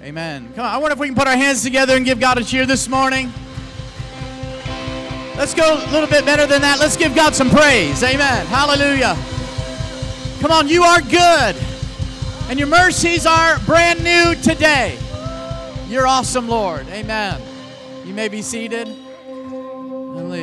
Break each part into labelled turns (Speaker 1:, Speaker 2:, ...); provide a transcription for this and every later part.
Speaker 1: Amen. Come on, I wonder if we can put our hands together and give God a cheer this morning. Let's go a little bit better than that. Let's give God some praise. Amen. Hallelujah. Come on, you are good. And your mercies are brand new today. You're awesome, Lord. Amen. You may be seated.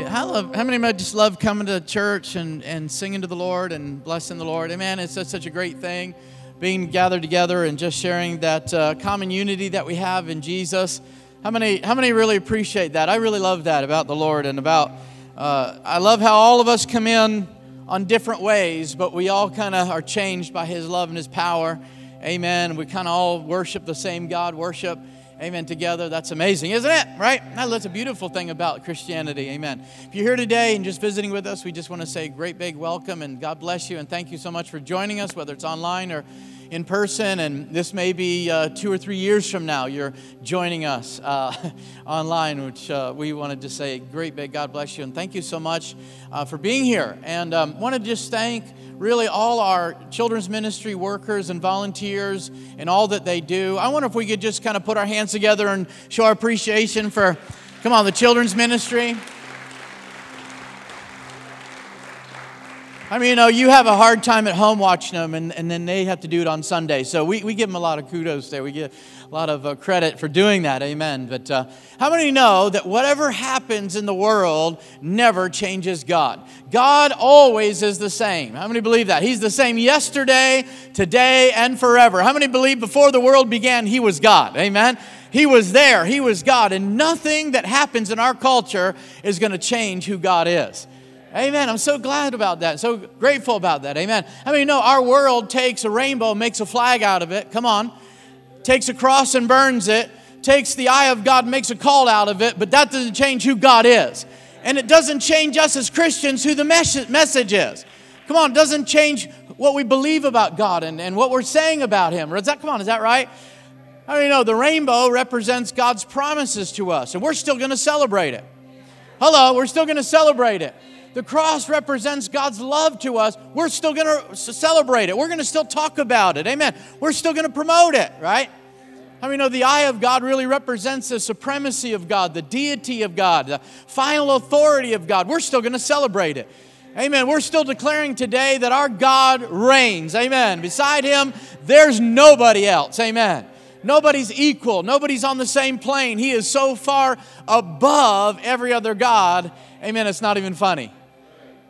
Speaker 1: How, love, how many of you just love coming to church and, and singing to the Lord and blessing the Lord? Amen. It's such, such a great thing being gathered together and just sharing that uh, common unity that we have in Jesus. How many, how many really appreciate that? I really love that about the Lord and about, uh, I love how all of us come in on different ways, but we all kind of are changed by His love and His power. Amen. We kind of all worship the same God, worship, amen, together. That's amazing, isn't it? Right? That's a beautiful thing about Christianity. Amen. If you're here today and just visiting with us, we just want to say great big welcome and God bless you and thank you so much for joining us, whether it's online or in person, and this may be uh, two or three years from now you're joining us uh, online, which uh, we wanted to say great big God bless you and thank you so much uh, for being here. And um, want to just thank really all our children's ministry workers and volunteers and all that they do. I wonder if we could just kind of put our hands together and show our appreciation for, come on, the children's ministry. I mean, you know, you have a hard time at home watching them, and, and then they have to do it on Sunday. So we, we give them a lot of kudos there. We give a lot of uh, credit for doing that. Amen. But uh, how many know that whatever happens in the world never changes God? God always is the same. How many believe that? He's the same yesterday, today, and forever. How many believe before the world began, He was God? Amen. He was there, He was God, and nothing that happens in our culture is going to change who God is. Amen. I'm so glad about that. So grateful about that. Amen. I mean, you know, our world takes a rainbow, makes a flag out of it. Come on. Takes a cross and burns it. Takes the eye of God, makes a call out of it. But that doesn't change who God is. And it doesn't change us as Christians who the message is. Come on, it doesn't change what we believe about God and, and what we're saying about Him. Is that, come on, is that right? I mean, you know, the rainbow represents God's promises to us, and we're still going to celebrate it. Hello, we're still going to celebrate it. The cross represents God's love to us. We're still going to celebrate it. We're going to still talk about it. Amen. We're still going to promote it, right? How I many know the eye of God really represents the supremacy of God, the deity of God, the final authority of God? We're still going to celebrate it. Amen. We're still declaring today that our God reigns. Amen. Beside him, there's nobody else. Amen. Nobody's equal. Nobody's on the same plane. He is so far above every other God. Amen. It's not even funny.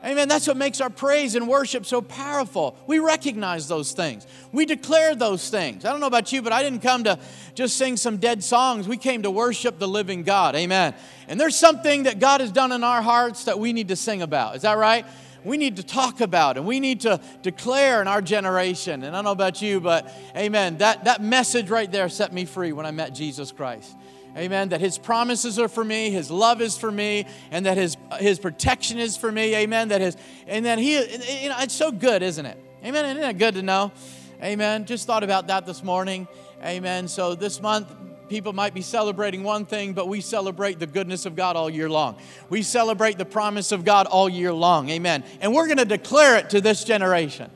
Speaker 1: Amen. That's what makes our praise and worship so powerful. We recognize those things. We declare those things. I don't know about you, but I didn't come to just sing some dead songs. We came to worship the living God. Amen. And there's something that God has done in our hearts that we need to sing about. Is that right? We need to talk about and we need to declare in our generation. And I don't know about you, but amen. That, that message right there set me free when I met Jesus Christ. Amen. That his promises are for me, his love is for me, and that his, his protection is for me. Amen. That his, and that he, you know, it's so good, isn't it? Amen. Isn't it good to know? Amen. Just thought about that this morning. Amen. So this month, people might be celebrating one thing, but we celebrate the goodness of God all year long. We celebrate the promise of God all year long. Amen. And we're going to declare it to this generation.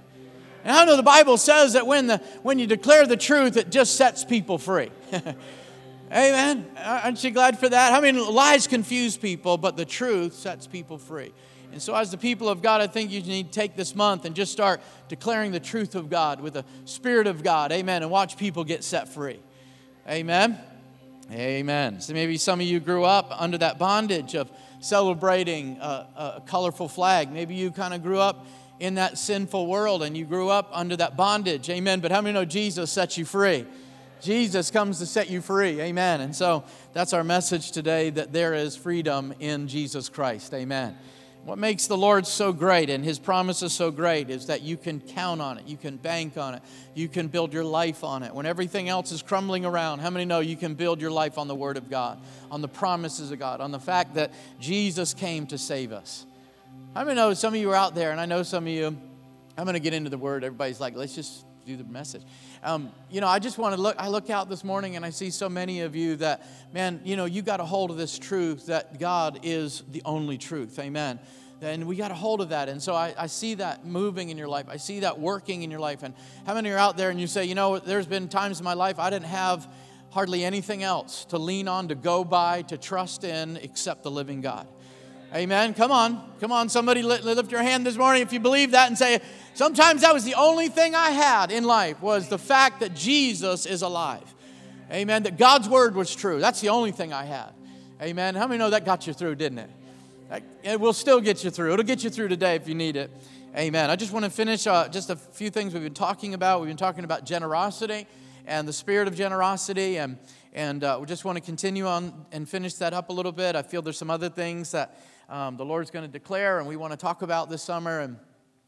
Speaker 1: And I know the Bible says that when, the, when you declare the truth, it just sets people free. Amen. Aren't you glad for that? I mean, lies confuse people, but the truth sets people free. And so, as the people of God, I think you need to take this month and just start declaring the truth of God with the Spirit of God. Amen. And watch people get set free. Amen. Amen. So, maybe some of you grew up under that bondage of celebrating a, a colorful flag. Maybe you kind of grew up in that sinful world and you grew up under that bondage. Amen. But how many know Jesus set you free? Jesus comes to set you free. Amen. And so that's our message today that there is freedom in Jesus Christ. Amen. What makes the Lord so great and his promises so great is that you can count on it, you can bank on it, you can build your life on it. When everything else is crumbling around, how many know you can build your life on the Word of God, on the promises of God, on the fact that Jesus came to save us? How many know some of you are out there, and I know some of you, I'm going to get into the Word. Everybody's like, let's just do the message. Um, you know, I just want to look, I look out this morning and I see so many of you that, man, you know, you got a hold of this truth that God is the only truth. Amen. And we got a hold of that. And so I, I see that moving in your life. I see that working in your life. And how many are out there and you say, you know, there's been times in my life I didn't have hardly anything else to lean on, to go by, to trust in except the living God. Amen. Come on. Come on. Somebody lift your hand this morning if you believe that and say, sometimes that was the only thing I had in life was the fact that Jesus is alive. Amen. That God's word was true. That's the only thing I had. Amen. How many know that got you through, didn't it? It will still get you through. It'll get you through today if you need it. Amen. I just want to finish uh, just a few things we've been talking about. We've been talking about generosity and the spirit of generosity, and, and uh, we just want to continue on and finish that up a little bit. I feel there's some other things that um, the Lord's going to declare and we want to talk about this summer. And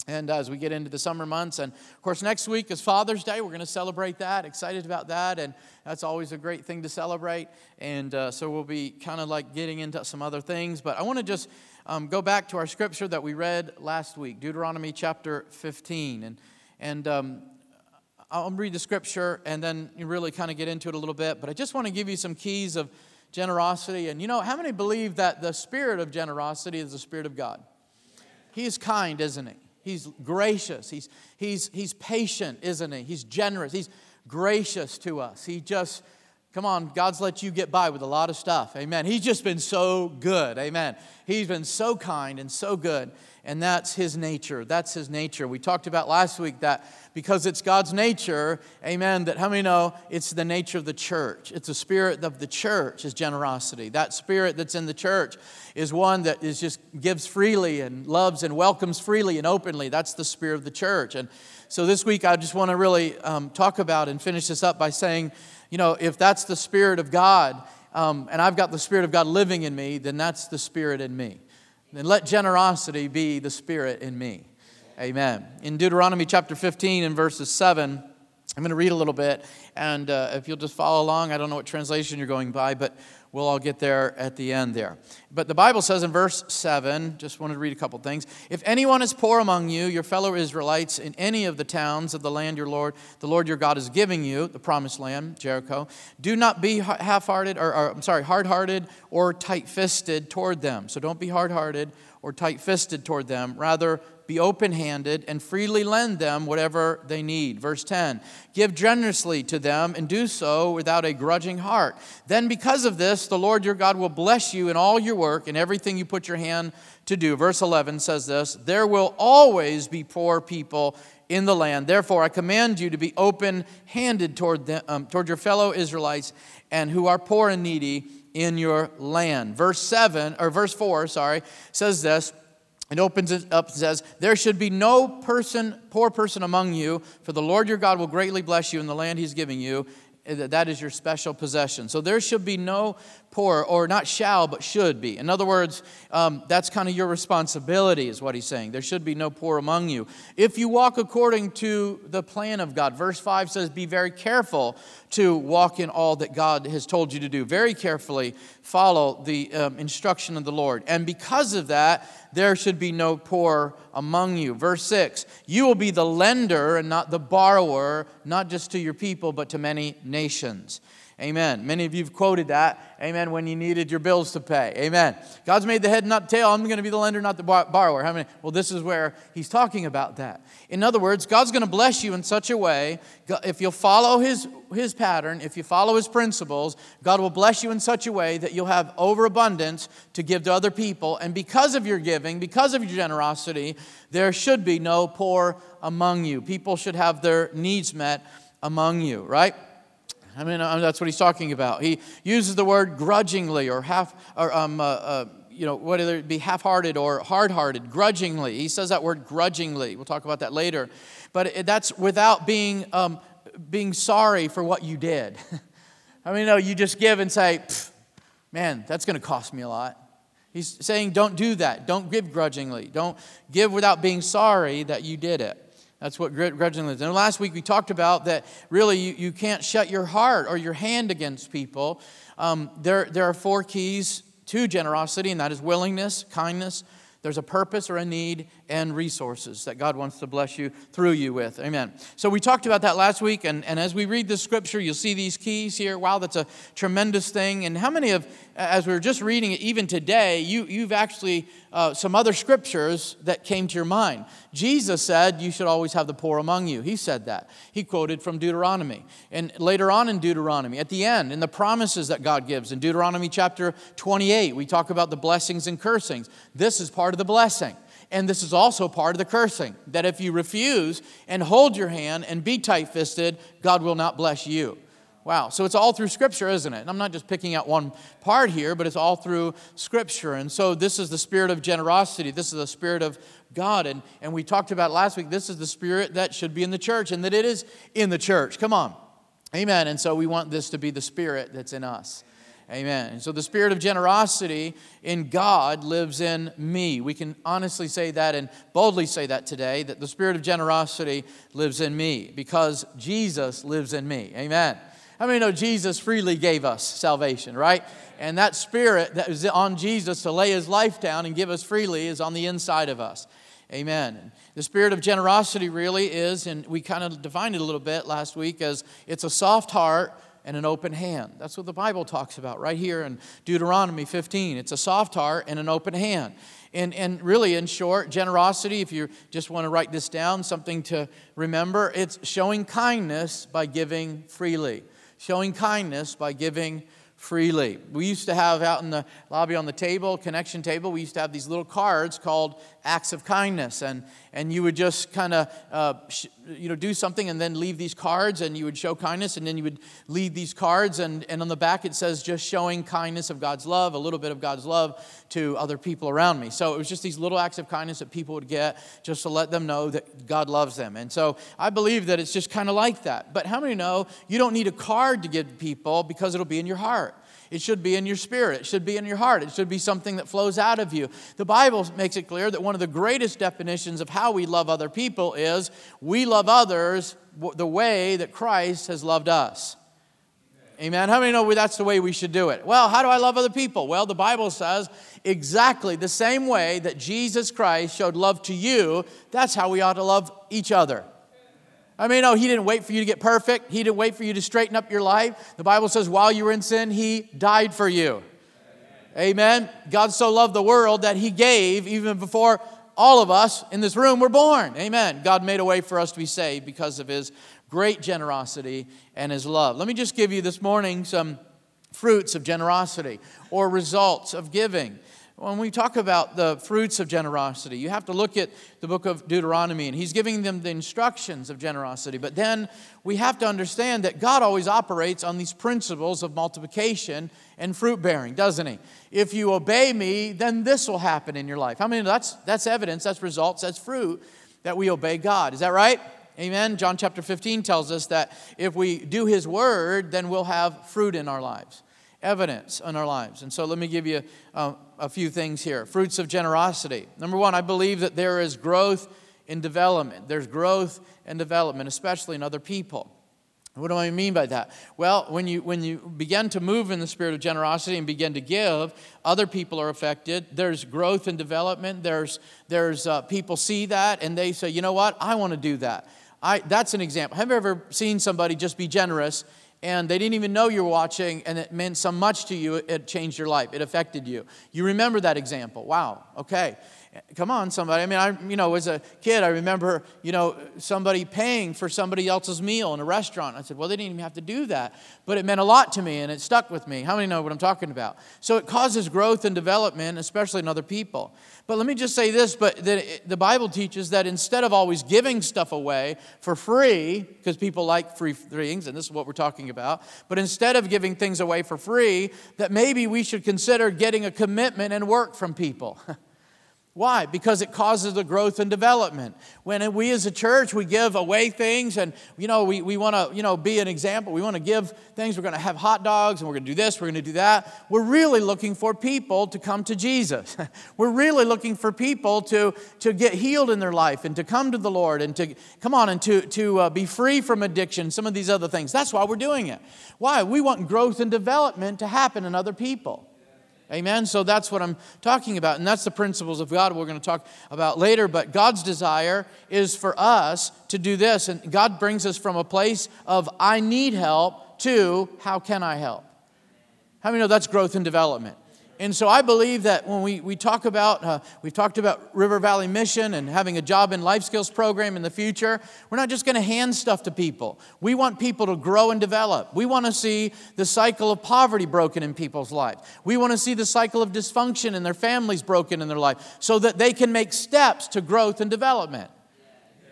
Speaker 1: and as we get into the summer months, and of course, next week is Father's Day. We're going to celebrate that. Excited about that. And that's always a great thing to celebrate. And uh, so we'll be kind of like getting into some other things. But I want to just um, go back to our scripture that we read last week Deuteronomy chapter 15. And, and um, I'll read the scripture and then really kind of get into it a little bit. But I just want to give you some keys of generosity. And you know, how many believe that the spirit of generosity is the spirit of God? He is kind, isn't he? He's gracious. He's, he's, he's patient, isn't he? He's generous. He's gracious to us. He just, come on, God's let you get by with a lot of stuff. Amen. He's just been so good. Amen. He's been so kind and so good. And that's his nature. That's his nature. We talked about last week that because it's God's nature, amen, that how many know it's the nature of the church? It's the spirit of the church is generosity. That spirit that's in the church is one that is just gives freely and loves and welcomes freely and openly. That's the spirit of the church. And so this week I just want to really um, talk about and finish this up by saying, you know, if that's the spirit of God, um, and I've got the Spirit of God living in me, then that's the Spirit in me. Then let generosity be the Spirit in me. Amen. In Deuteronomy chapter 15 and verses 7, I'm going to read a little bit, and uh, if you'll just follow along, I don't know what translation you're going by, but we'll all get there at the end there. But the Bible says in verse 7, just wanted to read a couple things. If anyone is poor among you, your fellow Israelites, in any of the towns of the land your Lord, the Lord your God is giving you, the promised land, Jericho, do not be half-hearted, or, or I'm sorry, hard-hearted or tight-fisted toward them. So don't be hard-hearted or tight-fisted toward them. Rather, be open handed, and freely lend them whatever they need. Verse 10 Give generously to them, and do so without a grudging heart. Then, because of this, the Lord your God will bless you in all your work and everything you put your hand to do. Verse 11 says this There will always be poor people in the land. Therefore, I command you to be open handed toward, um, toward your fellow Israelites and who are poor and needy in your land. Verse 7, or verse 4, sorry, says this and opens it up and says, There should be no person, poor person among you, for the Lord your God will greatly bless you in the land he's giving you. That is your special possession. So there should be no poor, or not shall, but should be. In other words, um, that's kind of your responsibility, is what he's saying. There should be no poor among you. If you walk according to the plan of God, verse 5 says, Be very careful to walk in all that God has told you to do. Very carefully follow the um, instruction of the Lord. And because of that, there should be no poor among you. Verse 6 You will be the lender and not the borrower, not just to your people, but to many nations. Amen. Many of you have quoted that. Amen. When you needed your bills to pay. Amen. God's made the head, not the tail. I'm going to be the lender, not the borrower. How many? Well, this is where he's talking about that. In other words, God's going to bless you in such a way. If you'll follow his, his pattern, if you follow his principles, God will bless you in such a way that you'll have overabundance to give to other people. And because of your giving, because of your generosity, there should be no poor among you. People should have their needs met among you, right? I mean, uh, that's what he's talking about. He uses the word grudgingly or half, or, um, uh, uh, you know, whether it be half hearted or hard hearted, grudgingly. He says that word grudgingly. We'll talk about that later. But that's without being, um, being sorry for what you did. I mean, no, you just give and say, man, that's going to cost me a lot. He's saying, don't do that. Don't give grudgingly. Don't give without being sorry that you did it. That's what grudgingly is. And last week we talked about that really you, you can't shut your heart or your hand against people. Um, there, there are four keys to generosity, and that is willingness, kindness, there's a purpose or a need and resources that God wants to bless you through you with. Amen. So we talked about that last week, and, and as we read the scripture, you'll see these keys here. Wow, that's a tremendous thing. And how many of, as we were just reading it, even today, you, you've actually uh, some other scriptures that came to your mind. Jesus said, You should always have the poor among you. He said that. He quoted from Deuteronomy. And later on in Deuteronomy, at the end, in the promises that God gives, in Deuteronomy chapter 28, we talk about the blessings and cursings. This is part of the blessing. And this is also part of the cursing that if you refuse and hold your hand and be tight fisted, God will not bless you. Wow. So it's all through Scripture, isn't it? And I'm not just picking out one part here, but it's all through Scripture. And so this is the spirit of generosity. This is the spirit of God. And, and we talked about last week, this is the spirit that should be in the church and that it is in the church. Come on. Amen. And so we want this to be the spirit that's in us. Amen. And so the spirit of generosity in God lives in me. We can honestly say that and boldly say that today that the spirit of generosity lives in me because Jesus lives in me. Amen. How many know Jesus freely gave us salvation, right? And that spirit that is on Jesus to lay his life down and give us freely is on the inside of us. Amen. The spirit of generosity really is, and we kind of defined it a little bit last week, as it's a soft heart and an open hand. That's what the Bible talks about right here in Deuteronomy 15. It's a soft heart and an open hand. And, and really, in short, generosity, if you just want to write this down, something to remember, it's showing kindness by giving freely showing kindness by giving freely. We used to have out in the lobby on the table, connection table, we used to have these little cards called acts of kindness. And, and you would just kind of, uh, sh- you know, do something and then leave these cards and you would show kindness and then you would leave these cards. And, and on the back it says just showing kindness of God's love, a little bit of God's love to other people around me. So it was just these little acts of kindness that people would get just to let them know that God loves them. And so I believe that it's just kind of like that. But how many know you don't need a card to give people because it'll be in your heart? It should be in your spirit. It should be in your heart. It should be something that flows out of you. The Bible makes it clear that one of the greatest definitions of how we love other people is we love others the way that Christ has loved us. Amen. How many know that's the way we should do it? Well, how do I love other people? Well, the Bible says exactly the same way that Jesus Christ showed love to you, that's how we ought to love each other. I mean, no, he didn't wait for you to get perfect. He didn't wait for you to straighten up your life. The Bible says, while you were in sin, he died for you. Amen. Amen. God so loved the world that he gave even before all of us in this room were born. Amen. God made a way for us to be saved because of his great generosity and his love. Let me just give you this morning some fruits of generosity or results of giving when we talk about the fruits of generosity, you have to look at the book of Deuteronomy, and he's giving them the instructions of generosity. But then we have to understand that God always operates on these principles of multiplication and fruit bearing, doesn't he? If you obey me, then this will happen in your life. I mean, that's, that's evidence, that's results, that's fruit that we obey God. Is that right? Amen. John chapter 15 tells us that if we do his word, then we'll have fruit in our lives evidence in our lives. And so let me give you uh, a few things here. Fruits of generosity. Number one, I believe that there is growth in development. There's growth and development, especially in other people. What do I mean by that? Well, when you, when you begin to move in the spirit of generosity and begin to give, other people are affected. There's growth and development. There's, there's uh, people see that and they say, you know what? I want to do that. I, that's an example. Have you ever seen somebody just be generous and they didn't even know you were watching, and it meant so much to you, it changed your life. It affected you. You remember that example. Wow, okay. Come on, somebody. I mean, I, you know, as a kid, I remember, you know, somebody paying for somebody else's meal in a restaurant. I said, well, they didn't even have to do that. But it meant a lot to me, and it stuck with me. How many know what I'm talking about? So it causes growth and development, especially in other people. But let me just say this, but the Bible teaches that instead of always giving stuff away for free, because people like free things, and this is what we're talking about, but instead of giving things away for free, that maybe we should consider getting a commitment and work from people. Why? Because it causes the growth and development. When we as a church, we give away things and, you know, we, we want to, you know, be an example. We want to give things. We're going to have hot dogs and we're going to do this, we're going to do that. We're really looking for people to come to Jesus. we're really looking for people to, to get healed in their life and to come to the Lord and to, come on, and to, to uh, be free from addiction, some of these other things. That's why we're doing it. Why? We want growth and development to happen in other people. Amen. So that's what I'm talking about. And that's the principles of God we're going to talk about later. But God's desire is for us to do this. And God brings us from a place of, I need help, to, how can I help? How many know that's growth and development? And so I believe that when we, we talk about, uh, we've talked about River Valley Mission and having a job in life skills program in the future, we're not just going to hand stuff to people. We want people to grow and develop. We want to see the cycle of poverty broken in people's lives. We want to see the cycle of dysfunction in their families broken in their life so that they can make steps to growth and development.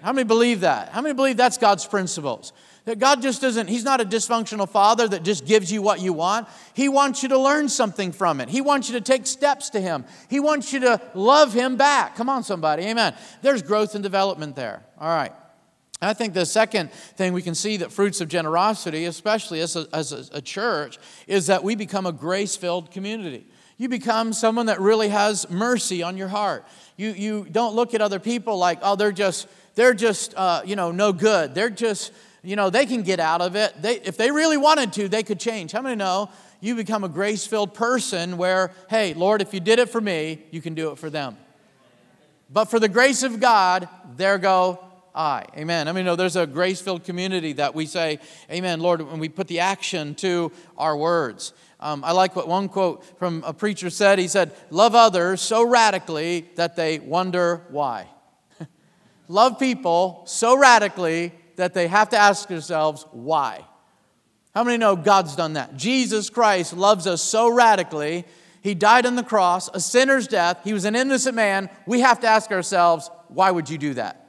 Speaker 1: How many believe that? How many believe that's God's principles? God just doesn't, He's not a dysfunctional father that just gives you what you want. He wants you to learn something from it. He wants you to take steps to Him. He wants you to love Him back. Come on, somebody. Amen. There's growth and development there. All right. I think the second thing we can see that fruits of generosity, especially as a, as a, a church, is that we become a grace filled community. You become someone that really has mercy on your heart. You, you don't look at other people like, oh, they're just, they're just, uh, you know, no good. They're just, you know, they can get out of it. They, if they really wanted to, they could change. How many know you become a grace filled person where, hey, Lord, if you did it for me, you can do it for them. But for the grace of God, there go I. Amen. I mean, no, there's a grace filled community that we say, Amen, Lord, when we put the action to our words. Um, I like what one quote from a preacher said. He said, Love others so radically that they wonder why. Love people so radically that they have to ask themselves, why? How many know God's done that? Jesus Christ loves us so radically. He died on the cross, a sinner's death. He was an innocent man. We have to ask ourselves, why would you do that?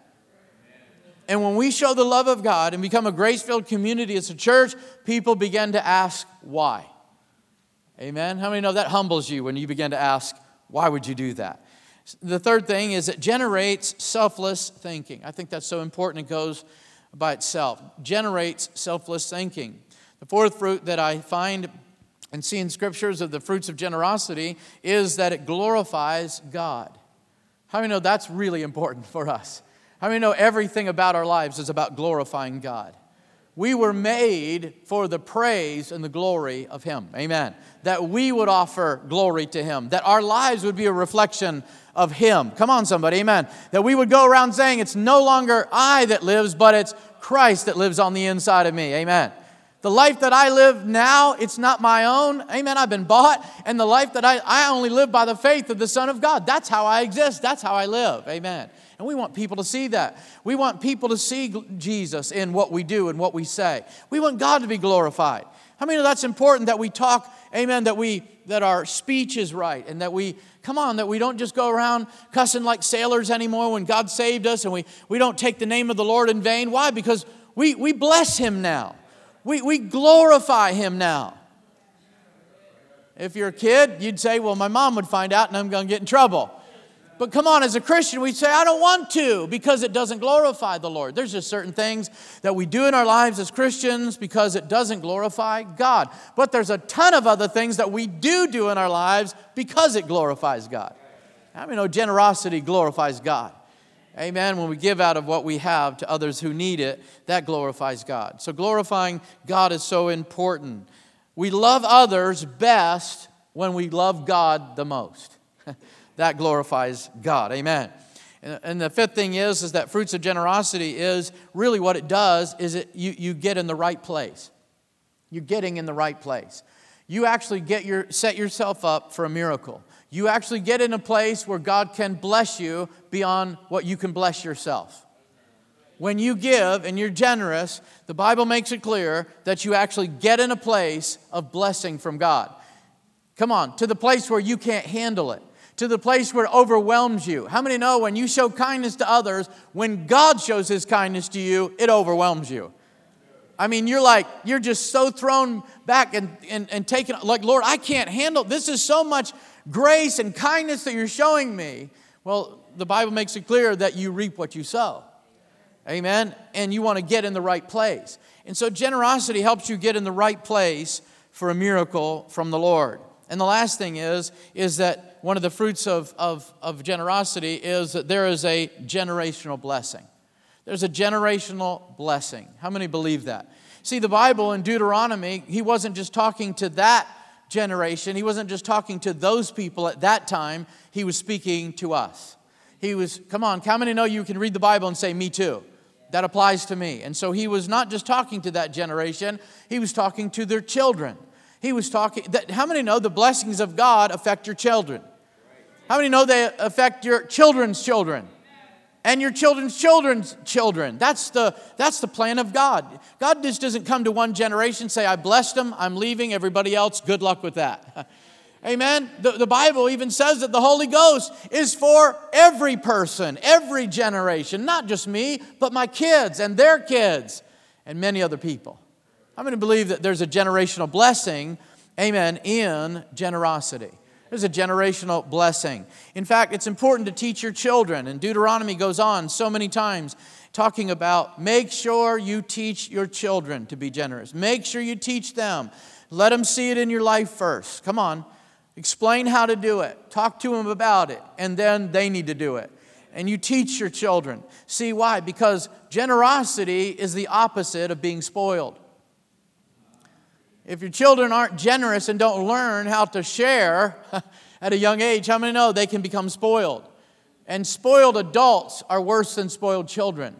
Speaker 1: And when we show the love of God and become a grace filled community as a church, people begin to ask, why? Amen? How many know that humbles you when you begin to ask, why would you do that? The third thing is it generates selfless thinking. I think that's so important. It goes by itself, generates selfless thinking. The fourth fruit that I find and see in scriptures of the fruits of generosity is that it glorifies God. How many know that's really important for us? How many know everything about our lives is about glorifying God? We were made for the praise and the glory of Him. Amen. That we would offer glory to Him, that our lives would be a reflection of Him. Come on, somebody, amen. That we would go around saying, It's no longer I that lives, but it's Christ that lives on the inside of me. Amen. The life that I live now, it's not my own. Amen. I've been bought. And the life that I, I only live by the faith of the Son of God. That's how I exist. That's how I live. Amen. And we want people to see that. We want people to see Jesus in what we do and what we say. We want God to be glorified. I mean, that's important that we talk, amen, that we that our speech is right and that we come on, that we don't just go around cussing like sailors anymore when God saved us and we, we don't take the name of the Lord in vain. Why? Because we, we bless him now. We, we glorify him now. If you're a kid, you'd say, Well, my mom would find out and I'm going to get in trouble. But come on, as a Christian, we say, I don't want to because it doesn't glorify the Lord. There's just certain things that we do in our lives as Christians because it doesn't glorify God. But there's a ton of other things that we do do in our lives because it glorifies God. I mean, know generosity glorifies God. Amen. When we give out of what we have to others who need it, that glorifies God. So glorifying God is so important. We love others best when we love God the most. That glorifies God. Amen. And the fifth thing is, is that fruits of generosity is really what it does is it you, you get in the right place. You're getting in the right place. You actually get your set yourself up for a miracle. You actually get in a place where God can bless you beyond what you can bless yourself. When you give and you're generous, the Bible makes it clear that you actually get in a place of blessing from God. Come on, to the place where you can't handle it to the place where it overwhelms you. How many know when you show kindness to others, when God shows his kindness to you, it overwhelms you? I mean, you're like, you're just so thrown back and, and, and taken, like, Lord, I can't handle this. is so much grace and kindness that you're showing me. Well, the Bible makes it clear that you reap what you sow. Amen? And you want to get in the right place. And so generosity helps you get in the right place for a miracle from the Lord. And the last thing is, is that one of the fruits of, of, of generosity is that there is a generational blessing. There's a generational blessing. How many believe that? See, the Bible in Deuteronomy, he wasn't just talking to that generation, he wasn't just talking to those people at that time, he was speaking to us. He was, come on, how many know you can read the Bible and say, Me too? That applies to me. And so he was not just talking to that generation, he was talking to their children. He was talking that how many know the blessings of God affect your children? How many know they affect your children's children? And your children's children's children. That's the, that's the plan of God. God just doesn't come to one generation, say, I blessed them, I'm leaving, everybody else, good luck with that. Amen. The, the Bible even says that the Holy Ghost is for every person, every generation, not just me, but my kids and their kids and many other people. I'm going to believe that there's a generational blessing, amen, in generosity. There's a generational blessing. In fact, it's important to teach your children, and Deuteronomy goes on so many times talking about make sure you teach your children to be generous. Make sure you teach them. Let them see it in your life first. Come on. Explain how to do it. Talk to them about it. And then they need to do it. And you teach your children. See why? Because generosity is the opposite of being spoiled. If your children aren't generous and don't learn how to share at a young age, how many know they can become spoiled? And spoiled adults are worse than spoiled children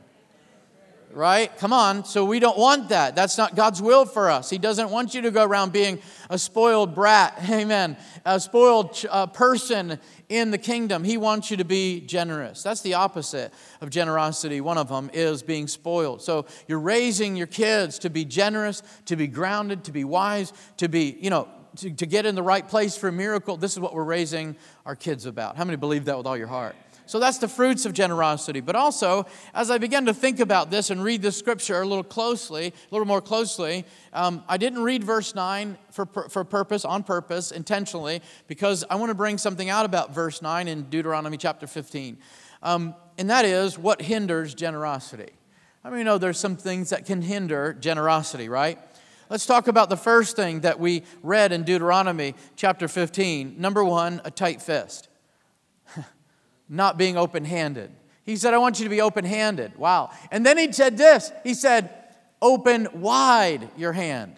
Speaker 1: right? Come on. So we don't want that. That's not God's will for us. He doesn't want you to go around being a spoiled brat, amen, a spoiled uh, person in the kingdom. He wants you to be generous. That's the opposite of generosity. One of them is being spoiled. So you're raising your kids to be generous, to be grounded, to be wise, to be, you know, to, to get in the right place for a miracle. This is what we're raising our kids about. How many believe that with all your heart? So that's the fruits of generosity. But also, as I began to think about this and read the scripture a little closely, a little more closely, um, I didn't read verse 9 for, for purpose, on purpose, intentionally, because I want to bring something out about verse 9 in Deuteronomy chapter 15. Um, and that is what hinders generosity. I mean, you know there's some things that can hinder generosity, right? Let's talk about the first thing that we read in Deuteronomy chapter 15. Number one, a tight fist not being open handed. He said, I want you to be open handed. Wow. And then he said this He said, Open wide your hand.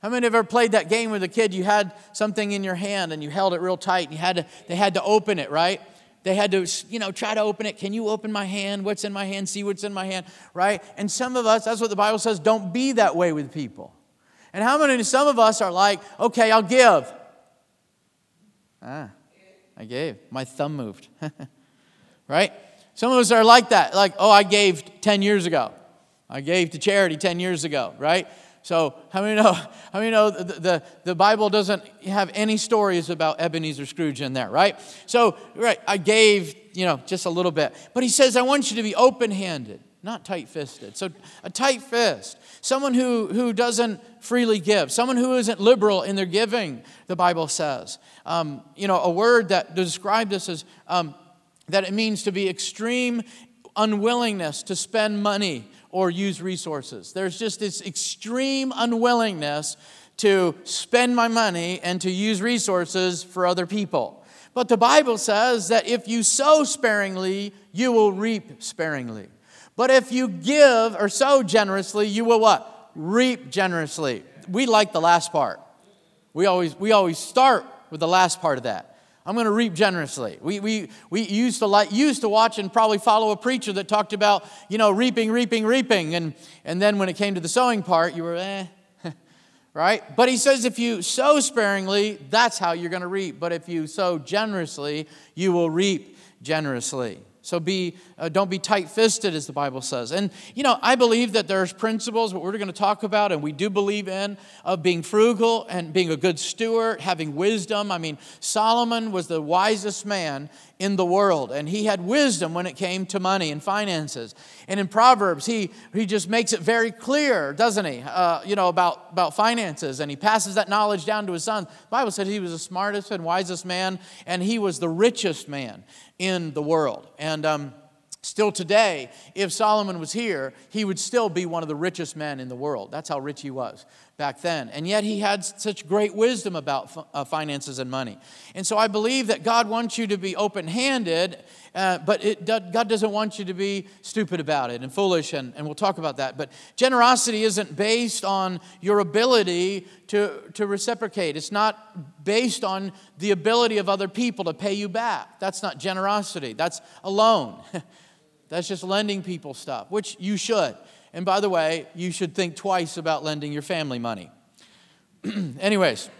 Speaker 1: How many have ever played that game with a kid? You had something in your hand and you held it real tight and you had to, they had to open it, right? They had to, you know, try to open it. Can you open my hand? What's in my hand? See what's in my hand, right? And some of us, that's what the Bible says, don't be that way with people. And how many, some of us are like, okay, I'll give. Ah, I gave. My thumb moved. right? Some of us are like that. Like, oh, I gave 10 years ago. I gave to charity 10 years ago, right? So, how many know, how many know the, the, the, Bible doesn't have any stories about Ebenezer Scrooge in there, right? So, right, I gave, you know, just a little bit. But he says, I want you to be open handed, not tight fisted. So, a tight fist, someone who, who doesn't freely give, someone who isn't liberal in their giving, the Bible says. Um, you know, a word that described this as um, that it means to be extreme unwillingness to spend money or use resources. There's just this extreme unwillingness to spend my money and to use resources for other people. But the Bible says that if you sow sparingly, you will reap sparingly. But if you give or sow generously, you will what? Reap generously. We like the last part. We always, we always start with the last part of that. I'm going to reap generously. We, we, we used, to like, used to watch and probably follow a preacher that talked about, you know, reaping, reaping, reaping. And, and then when it came to the sowing part, you were, eh, right? But he says if you sow sparingly, that's how you're going to reap. But if you sow generously, you will reap generously. So be, uh, don't be tight fisted, as the Bible says. And, you know, I believe that there's principles, what we're going to talk about, and we do believe in, of being frugal and being a good steward, having wisdom. I mean, Solomon was the wisest man in the world, and he had wisdom when it came to money and finances. And in Proverbs, he, he just makes it very clear, doesn't he, uh, you know, about, about finances, and he passes that knowledge down to his son. The Bible said he was the smartest and wisest man, and he was the richest man in the world. And um, still today, if Solomon was here, he would still be one of the richest men in the world. That's how rich he was back then. And yet he had such great wisdom about uh, finances and money. And so I believe that God wants you to be open handed, uh, but it, God doesn't want you to be stupid about it and foolish, and, and we'll talk about that. But generosity isn't based on your ability to, to reciprocate, it's not based on the ability of other people to pay you back. That's not generosity, that's a loan. That's just lending people stuff, which you should. And by the way, you should think twice about lending your family money. Anyways,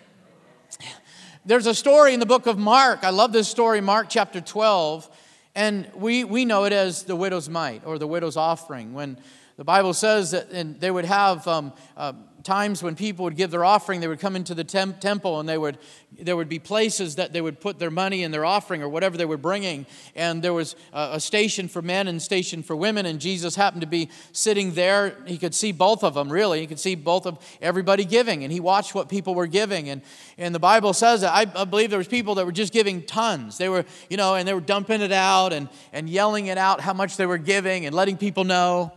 Speaker 1: there's a story in the book of Mark. I love this story, Mark chapter 12. And we, we know it as the widow's mite or the widow's offering. When the Bible says that and they would have um, uh, times when people would give their offering, they would come into the temp- temple and they would, there would be places that they would put their money and their offering or whatever they were bringing. And there was a, a station for men and station for women. And Jesus happened to be sitting there. He could see both of them, really. He could see both of everybody giving. And he watched what people were giving. And, and the Bible says that I, I believe there was people that were just giving tons. They were, you know, and they were dumping it out and, and yelling it out how much they were giving and letting people know.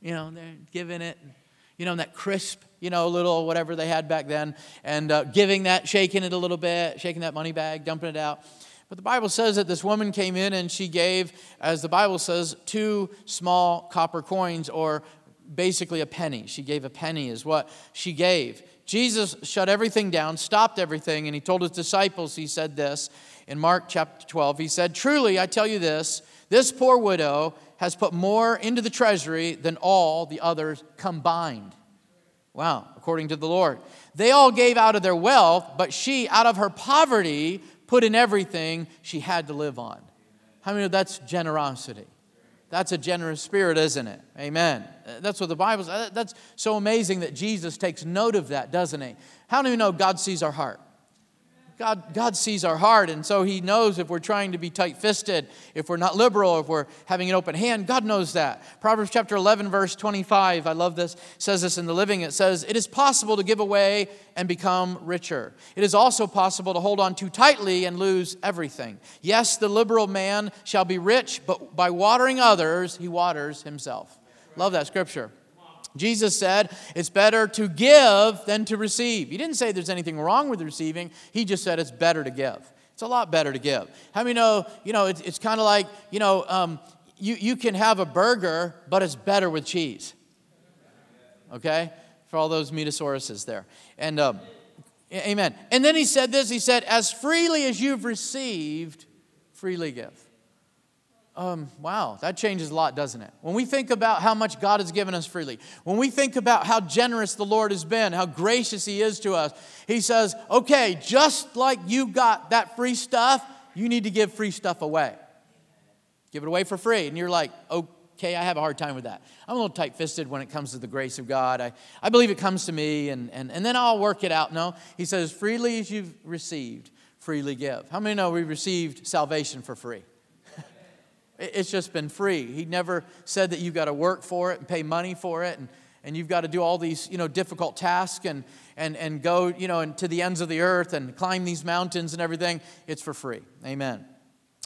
Speaker 1: You know, they're giving it, you know, that crisp, you know, little whatever they had back then, and uh, giving that, shaking it a little bit, shaking that money bag, dumping it out. But the Bible says that this woman came in and she gave, as the Bible says, two small copper coins, or basically a penny. She gave a penny, is what she gave. Jesus shut everything down, stopped everything, and he told his disciples, he said this in Mark chapter 12. He said, Truly, I tell you this, this poor widow has put more into the treasury than all the others combined. Wow, according to the Lord. They all gave out of their wealth, but she, out of her poverty, put in everything she had to live on. How many know that's generosity? That's a generous spirit, isn't it? Amen. That's what the Bible says. That's so amazing that Jesus takes note of that, doesn't he? How do you know God sees our heart? God, God sees our heart, and so He knows if we're trying to be tight fisted, if we're not liberal, if we're having an open hand. God knows that. Proverbs chapter 11, verse 25, I love this, says this in the living. It says, It is possible to give away and become richer. It is also possible to hold on too tightly and lose everything. Yes, the liberal man shall be rich, but by watering others, he waters himself. Love that scripture. Jesus said it's better to give than to receive. He didn't say there's anything wrong with receiving, he just said it's better to give. It's a lot better to give. How many know, you know, it's, it's kind of like, you know, um, you, you can have a burger, but it's better with cheese. Okay? For all those metosauruses there. And, um, amen. And then he said this he said, as freely as you've received, freely give. Um, wow, that changes a lot, doesn't it? When we think about how much God has given us freely, when we think about how generous the Lord has been, how gracious He is to us, He says, okay, just like you got that free stuff, you need to give free stuff away. Give it away for free. And you're like, okay, I have a hard time with that. I'm a little tight fisted when it comes to the grace of God. I, I believe it comes to me, and, and, and then I'll work it out. No, He says, freely as you've received, freely give. How many know we received salvation for free? It's just been free. He never said that you've got to work for it and pay money for it and, and you've got to do all these, you know, difficult tasks and, and, and go, you know, to the ends of the earth and climb these mountains and everything. It's for free. Amen.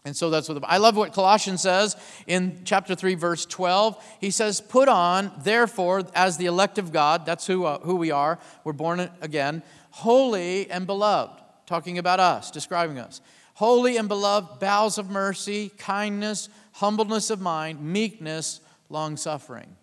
Speaker 1: And so that's what the, I love what Colossians says in chapter 3, verse 12. He says, Put on, therefore, as the elect of God, that's who, uh, who we are, we're born again, holy and beloved, talking about us, describing us. Holy and beloved, bowels of mercy, kindness, humbleness of mind, meekness, long suffering.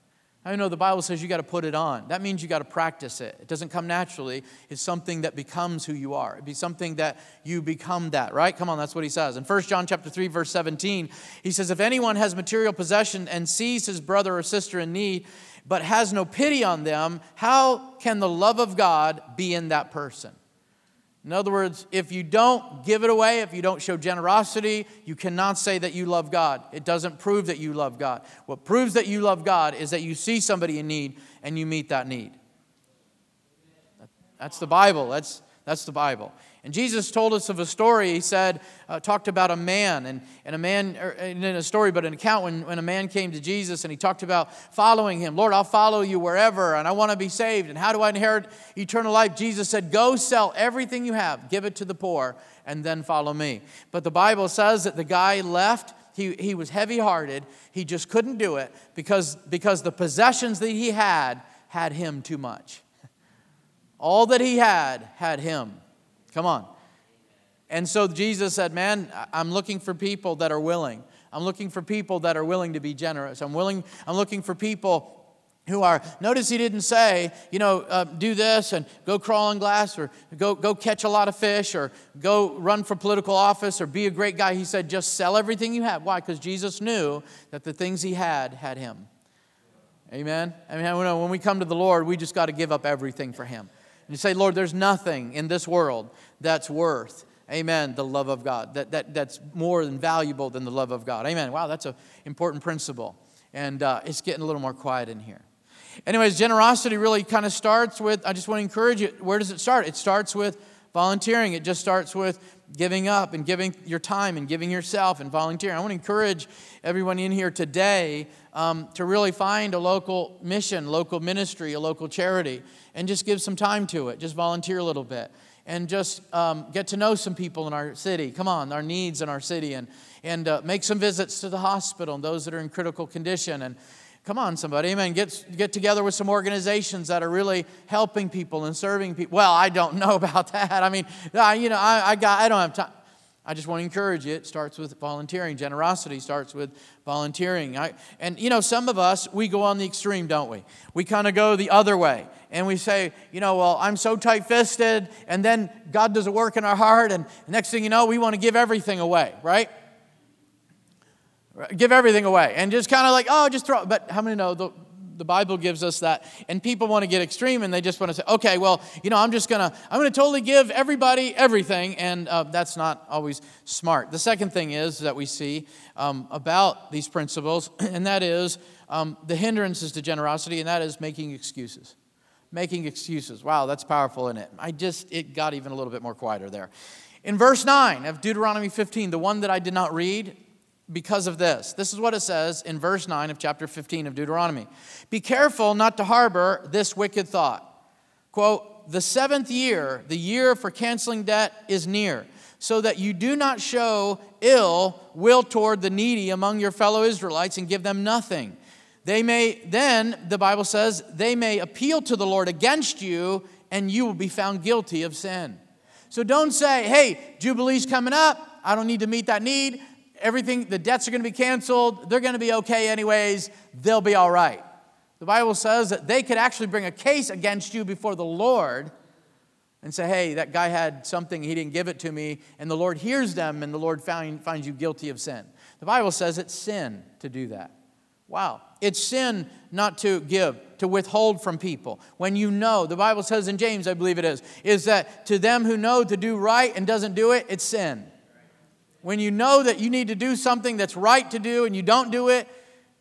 Speaker 1: I know the Bible says you got to put it on. That means you got to practice it. It doesn't come naturally. It's something that becomes who you are. It'd be something that you become that, right? Come on, that's what he says. In 1 John chapter 3 verse 17, he says if anyone has material possession and sees his brother or sister in need but has no pity on them, how can the love of God be in that person? In other words, if you don't give it away, if you don't show generosity, you cannot say that you love God. It doesn't prove that you love God. What proves that you love God is that you see somebody in need and you meet that need. That's the Bible. That's, that's the Bible. And Jesus told us of a story. He said, uh, talked about a man, and, and a man, er, in a story, but an account when, when a man came to Jesus and he talked about following him. Lord, I'll follow you wherever, and I want to be saved. And how do I inherit eternal life? Jesus said, Go sell everything you have, give it to the poor, and then follow me. But the Bible says that the guy left. He, he was heavy hearted. He just couldn't do it because, because the possessions that he had had him too much. All that he had had him. Come on. And so Jesus said, Man, I'm looking for people that are willing. I'm looking for people that are willing to be generous. I'm willing, I'm looking for people who are notice he didn't say you know uh, do this and go crawl on glass or go, go catch a lot of fish or go run for political office or be a great guy he said just sell everything you have why because jesus knew that the things he had had him amen i mean when we come to the lord we just got to give up everything for him And you say, Lord, there's nothing in this world that's worth, amen, the love of God, that, that, that's more than valuable than the love of God. Amen. Wow, that's an important principle. And uh, it's getting a little more quiet in here. Anyways, generosity really kind of starts with, I just want to encourage you, where does it start? It starts with volunteering. It just starts with giving up and giving your time and giving yourself and volunteering. I want to encourage everyone in here today um, to really find a local mission, local ministry, a local charity, and just give some time to it. Just volunteer a little bit and just um, get to know some people in our city. Come on, our needs in our city, and, and uh, make some visits to the hospital and those that are in critical condition. And Come on, somebody, amen. Get, get together with some organizations that are really helping people and serving people. Well, I don't know about that. I mean, I, you know, I, I, got, I don't have time. I just want to encourage you. It starts with volunteering. Generosity starts with volunteering. I, and, you know, some of us, we go on the extreme, don't we? We kind of go the other way. And we say, you know, well, I'm so tight fisted. And then God does a work in our heart. And next thing you know, we want to give everything away, right? Give everything away. And just kind of like, oh, just throw. But how many know the, the Bible gives us that? And people want to get extreme and they just want to say, okay, well, you know, I'm just going to, I'm going to totally give everybody everything. And uh, that's not always smart. The second thing is that we see um, about these principles, and that is um, the hindrances to generosity, and that is making excuses. Making excuses. Wow, that's powerful, isn't it? I just, it got even a little bit more quieter there. In verse 9 of Deuteronomy 15, the one that I did not read, because of this. This is what it says in verse 9 of chapter 15 of Deuteronomy Be careful not to harbor this wicked thought. Quote, the seventh year, the year for canceling debt, is near, so that you do not show ill will toward the needy among your fellow Israelites and give them nothing. They may, then, the Bible says, they may appeal to the Lord against you, and you will be found guilty of sin. So don't say, hey, Jubilee's coming up. I don't need to meet that need everything, the debts are going to be canceled. They're going to be okay anyways. They'll be all right. The Bible says that they could actually bring a case against you before the Lord and say, hey, that guy had something, he didn't give it to me. And the Lord hears them, and the Lord find, finds you guilty of sin. The Bible says it's sin to do that. Wow. It's sin not to give, to withhold from people. When you know, the Bible says in James, I believe it is, is that to them who know to do right and doesn't do it, it's sin. When you know that you need to do something that's right to do and you don't do it,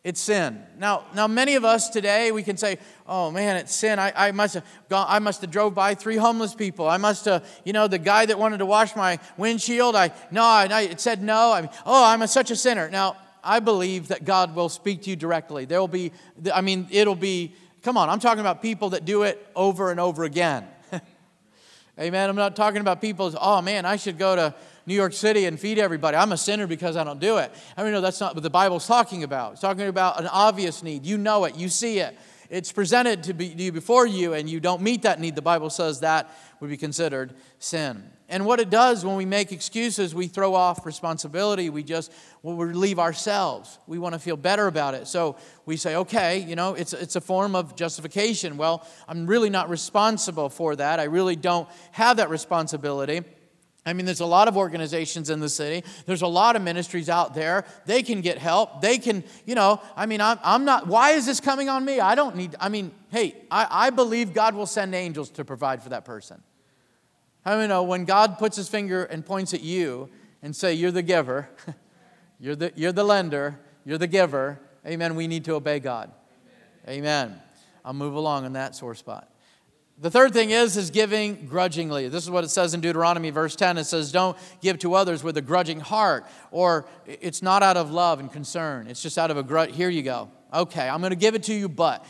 Speaker 1: it's sin. Now, now many of us today, we can say, oh man, it's sin. I, I, must have gone, I must have drove by three homeless people. I must have, you know, the guy that wanted to wash my windshield, I, no, I, it said no. I oh, I'm a, such a sinner. Now, I believe that God will speak to you directly. There will be, I mean, it'll be, come on, I'm talking about people that do it over and over again. Amen. I'm not talking about people, oh man, I should go to, New York City and feed everybody. I'm a sinner because I don't do it. I mean, no, that's not what the Bible's talking about. It's talking about an obvious need. You know it, you see it. It's presented to, be, to you before you, and you don't meet that need. The Bible says that would be considered sin. And what it does when we make excuses, we throw off responsibility. We just we relieve ourselves. We want to feel better about it. So we say, okay, you know, it's, it's a form of justification. Well, I'm really not responsible for that. I really don't have that responsibility. I mean, there's a lot of organizations in the city. There's a lot of ministries out there. They can get help. They can, you know, I mean, I'm, I'm not, why is this coming on me? I don't need, I mean, hey, I, I believe God will send angels to provide for that person. I mean, know when God puts his finger and points at you and say, you're the giver, you're the, you're the lender, you're the giver, amen, we need to obey God. Amen. amen. I'll move along in that sore spot. The third thing is is giving grudgingly. This is what it says in Deuteronomy verse 10. It says, "Don't give to others with a grudging heart," or it's not out of love and concern. It's just out of a grudge. Here you go. Okay, I'm going to give it to you, but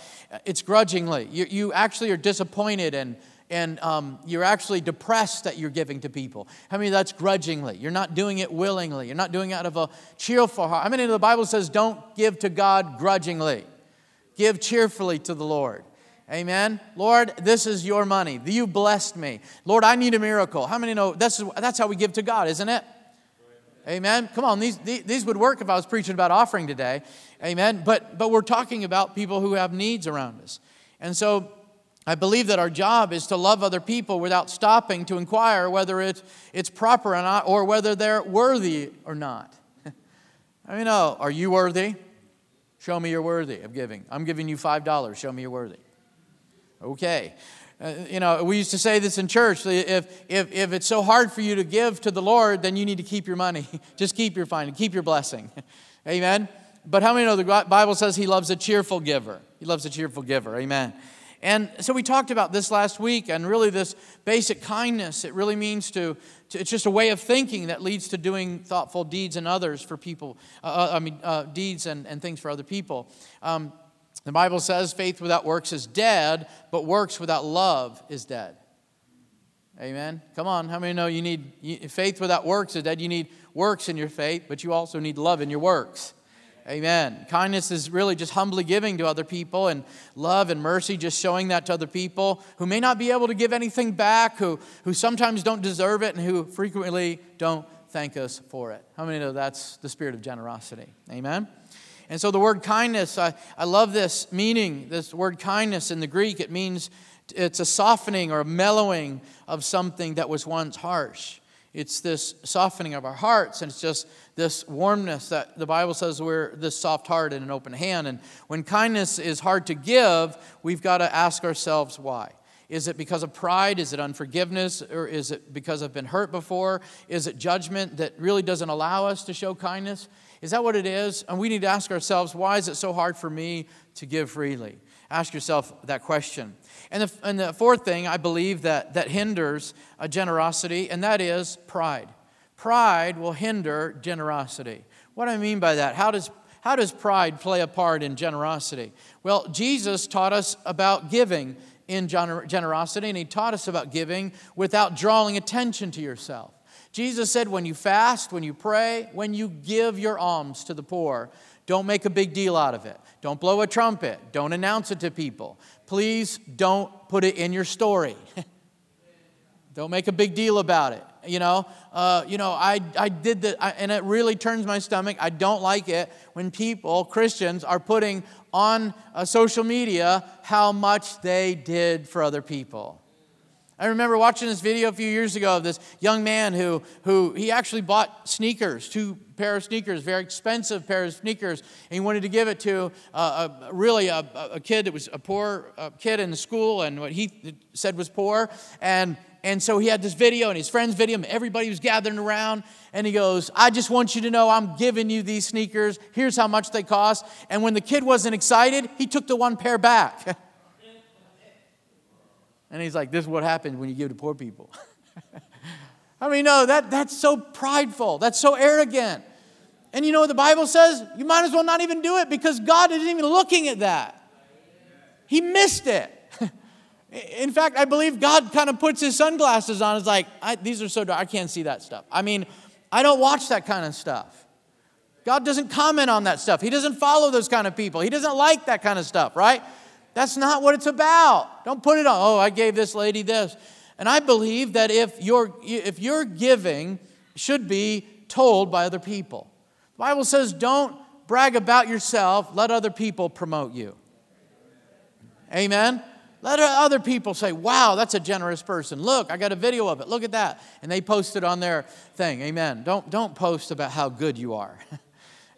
Speaker 1: it's grudgingly. You, you actually are disappointed and and um, you're actually depressed that you're giving to people. How many that's grudgingly? You're not doing it willingly. You're not doing it out of a cheerful heart. How many the Bible says don't give to God grudgingly? Give cheerfully to the Lord. Amen. Lord, this is your money. You blessed me. Lord, I need a miracle. How many know that's, that's how we give to God, isn't it? Amen. Come on, these, these would work if I was preaching about offering today. Amen. But, but we're talking about people who have needs around us. And so I believe that our job is to love other people without stopping to inquire whether it's, it's proper or not or whether they're worthy or not. I mean, oh, are you worthy? Show me you're worthy of giving. I'm giving you $5. Show me you're worthy. Okay. Uh, you know, we used to say this in church. If, if, if it's so hard for you to give to the Lord, then you need to keep your money. Just keep your finding, keep your blessing. Amen. But how many know the Bible says He loves a cheerful giver? He loves a cheerful giver. Amen. And so we talked about this last week, and really this basic kindness. It really means to, to it's just a way of thinking that leads to doing thoughtful deeds and others for people. Uh, uh, I mean, uh, deeds and, and things for other people. Um, the Bible says faith without works is dead, but works without love is dead. Amen. Come on, how many know you need faith without works is dead? You need works in your faith, but you also need love in your works. Amen. Kindness is really just humbly giving to other people, and love and mercy just showing that to other people who may not be able to give anything back, who, who sometimes don't deserve it, and who frequently don't thank us for it. How many know that's the spirit of generosity? Amen. And so the word kindness, I, I love this meaning. This word kindness in the Greek, it means it's a softening or a mellowing of something that was once harsh. It's this softening of our hearts, and it's just this warmness that the Bible says we're this soft heart and an open hand. And when kindness is hard to give, we've got to ask ourselves why. Is it because of pride? Is it unforgiveness? Or is it because I've been hurt before? Is it judgment that really doesn't allow us to show kindness? Is that what it is? And we need to ask ourselves, why is it so hard for me to give freely? Ask yourself that question. And the, and the fourth thing I believe that, that hinders a generosity, and that is pride. Pride will hinder generosity. What do I mean by that? How does, how does pride play a part in generosity? Well, Jesus taught us about giving in generosity, and he taught us about giving without drawing attention to yourself. Jesus said, when you fast, when you pray, when you give your alms to the poor, don't make a big deal out of it. Don't blow a trumpet. Don't announce it to people. Please don't put it in your story. don't make a big deal about it. You know, uh, you know, I, I did that, and it really turns my stomach. I don't like it when people, Christians, are putting on uh, social media how much they did for other people. I remember watching this video a few years ago of this young man who, who he actually bought sneakers, two pair of sneakers, very expensive pair of sneakers, and he wanted to give it to uh, a, really a, a, kid that was a poor uh, kid in the school and what he said was poor. And, and so he had this video and his friends video him. Everybody was gathering around, and he goes, I just want you to know I'm giving you these sneakers. Here's how much they cost. And when the kid wasn't excited, he took the one pair back. And he's like, This is what happens when you give to poor people. I mean, no, that, that's so prideful. That's so arrogant. And you know what the Bible says? You might as well not even do it because God isn't even looking at that. He missed it. In fact, I believe God kind of puts his sunglasses on. It's like, these are so dark. I can't see that stuff. I mean, I don't watch that kind of stuff. God doesn't comment on that stuff. He doesn't follow those kind of people. He doesn't like that kind of stuff, right? That's not what it's about. Don't put it on, oh, I gave this lady this. And I believe that if your if your giving should be told by other people. The Bible says don't brag about yourself, let other people promote you. Amen. Let other people say, wow, that's a generous person. Look, I got a video of it. Look at that. And they post it on their thing. Amen. Don't, don't post about how good you are.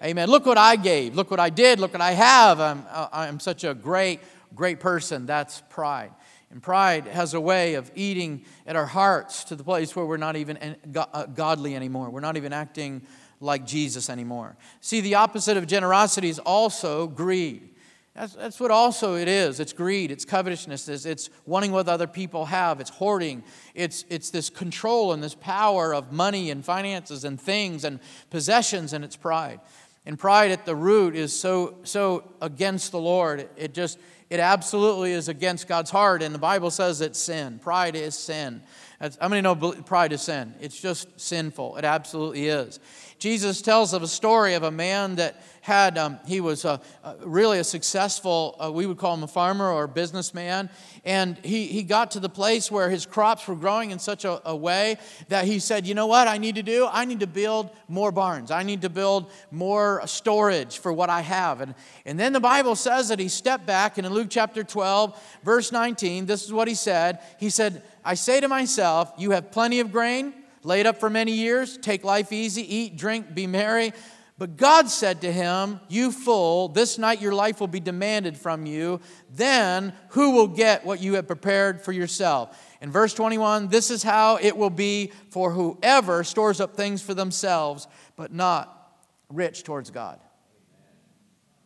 Speaker 1: Amen. Look what I gave. Look what I did. Look what I have. I'm, uh, I'm such a great great person, that's pride. And pride has a way of eating at our hearts to the place where we're not even uh, godly anymore. We're not even acting like Jesus anymore. See, the opposite of generosity is also greed. That's, that's what also it is. It's greed, it's covetousness, it's, it's wanting what other people have, it's hoarding, it's, it's this control and this power of money and finances and things and possessions, and it's pride. And pride at the root is so, so against the Lord. It just, it absolutely is against God's heart, and the Bible says it's sin. Pride is sin. How many know pride is sin? It's just sinful. It absolutely is. Jesus tells of a story of a man that had, um, he was a, a, really a successful, uh, we would call him a farmer or a businessman. And he, he got to the place where his crops were growing in such a, a way that he said, you know what I need to do? I need to build more barns. I need to build more storage for what I have. And, and then the Bible says that he stepped back, and in Luke chapter 12, verse 19, this is what he said. He said, I say to myself, you have plenty of grain laid up for many years, take life easy, eat, drink, be merry. But God said to him, You fool, this night your life will be demanded from you. Then who will get what you have prepared for yourself? In verse 21, this is how it will be for whoever stores up things for themselves, but not rich towards God.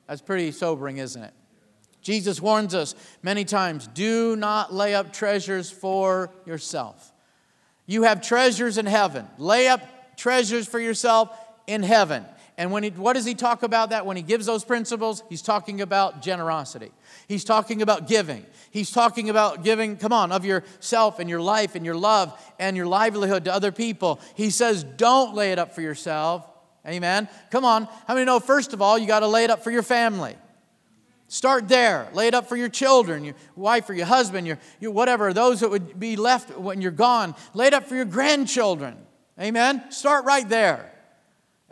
Speaker 1: That's pretty sobering, isn't it? Jesus warns us many times do not lay up treasures for yourself. You have treasures in heaven. Lay up treasures for yourself in heaven. And when he, what does he talk about that? When he gives those principles, he's talking about generosity. He's talking about giving. He's talking about giving, come on, of yourself and your life and your love and your livelihood to other people. He says, don't lay it up for yourself. Amen. Come on. How many know, first of all, you got to lay it up for your family? Start there. Lay it up for your children, your wife or your husband, your, your whatever, those that would be left when you're gone. Lay it up for your grandchildren. Amen. Start right there.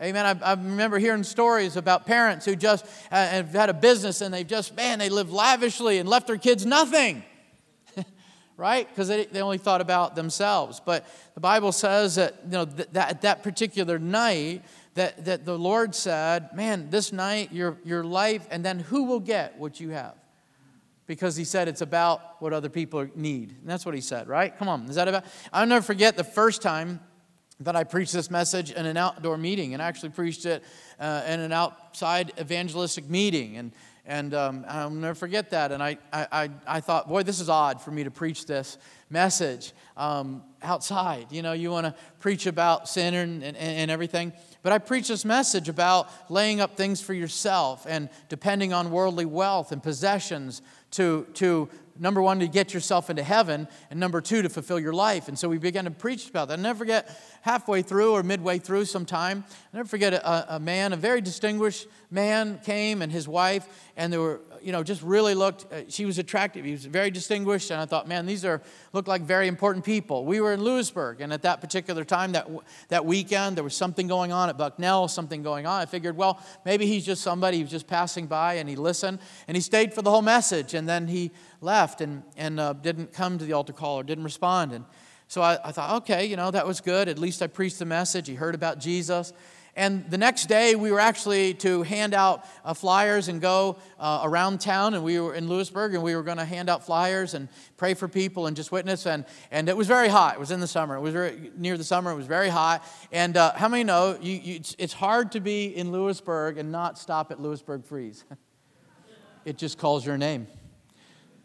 Speaker 1: Amen. I, I, remember hearing stories about parents who just uh, have had a business and they've just, man, they lived lavishly and left their kids nothing. right? Because they, they only thought about themselves. But the Bible says that, you know, that, that that particular night, that, that the Lord said, man, this night, your, your life, and then who will get what you have? Because he said it's about what other people need. And that's what he said, right? Come on. Is that about? I'll never forget the first time that I preached this message in an outdoor meeting and I actually preached it uh, in an outside evangelistic meeting. And, and um, I'll never forget that. And I, I, I thought, boy, this is odd for me to preach this message um, outside. You know, you want to preach about sin and, and, and everything. But I preached this message about laying up things for yourself and depending on worldly wealth and possessions to, to number one, to get yourself into heaven, and number two, to fulfill your life. And so we began to preach about that. I never forget, halfway through or midway through sometime, I never forget a, a man, a very distinguished man came and his wife, and they were, you know, just really looked, uh, she was attractive. He was very distinguished, and I thought, man, these are, look like very important people. We were in Lewisburg, and at that particular time, that, that weekend, there was something going on at Bucknell, something going on. I figured, well, maybe he's just somebody who's just passing by, and he listened, and he stayed for the whole message, and then he left and, and uh, didn't come to the altar call or didn't respond. And so I, I thought, okay, you know, that was good. At least I preached the message. He heard about Jesus. And the next day, we were actually to hand out uh, flyers and go uh, around town. And we were in Lewisburg, and we were going to hand out flyers and pray for people and just witness. And, and it was very hot. It was in the summer. It was very, near the summer. It was very hot. And uh, how many know you, you, it's, it's hard to be in Lewisburg and not stop at Lewisburg Freeze? it just calls your name.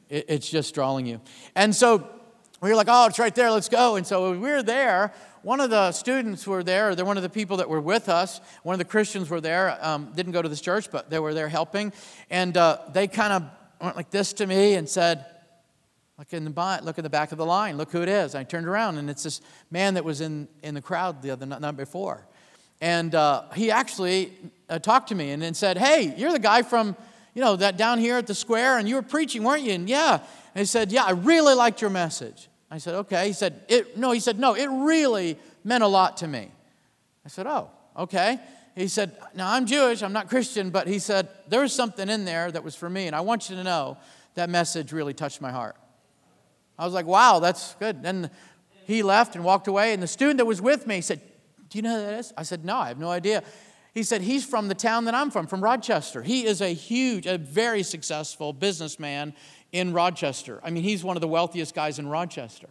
Speaker 1: It, it's just drawing you. And so we were like, oh, it's right there, let's go. And so we were there. One of the students were there, they're one of the people that were with us. One of the Christians were there, um, didn't go to this church, but they were there helping. And uh, they kind of went like this to me and said, Look in the look in the back of the line. Look who it is. I turned around and it's this man that was in, in the crowd the other night before, and uh, he actually uh, talked to me and, and said, "Hey, you're the guy from you know, that down here at the square and you were preaching, weren't you? And yeah. And he said, yeah, I really liked your message. I said, okay. He said, it, no, he said, no, it really meant a lot to me. I said, oh, okay. He said, now I'm Jewish, I'm not Christian, but he said, there was something in there that was for me, and I want you to know that message really touched my heart. I was like, wow, that's good. Then he left and walked away, and the student that was with me said, do you know who that is? I said, no, I have no idea. He said, He's from the town that I'm from, from Rochester. He is a huge, a very successful businessman in Rochester. I mean, he's one of the wealthiest guys in Rochester.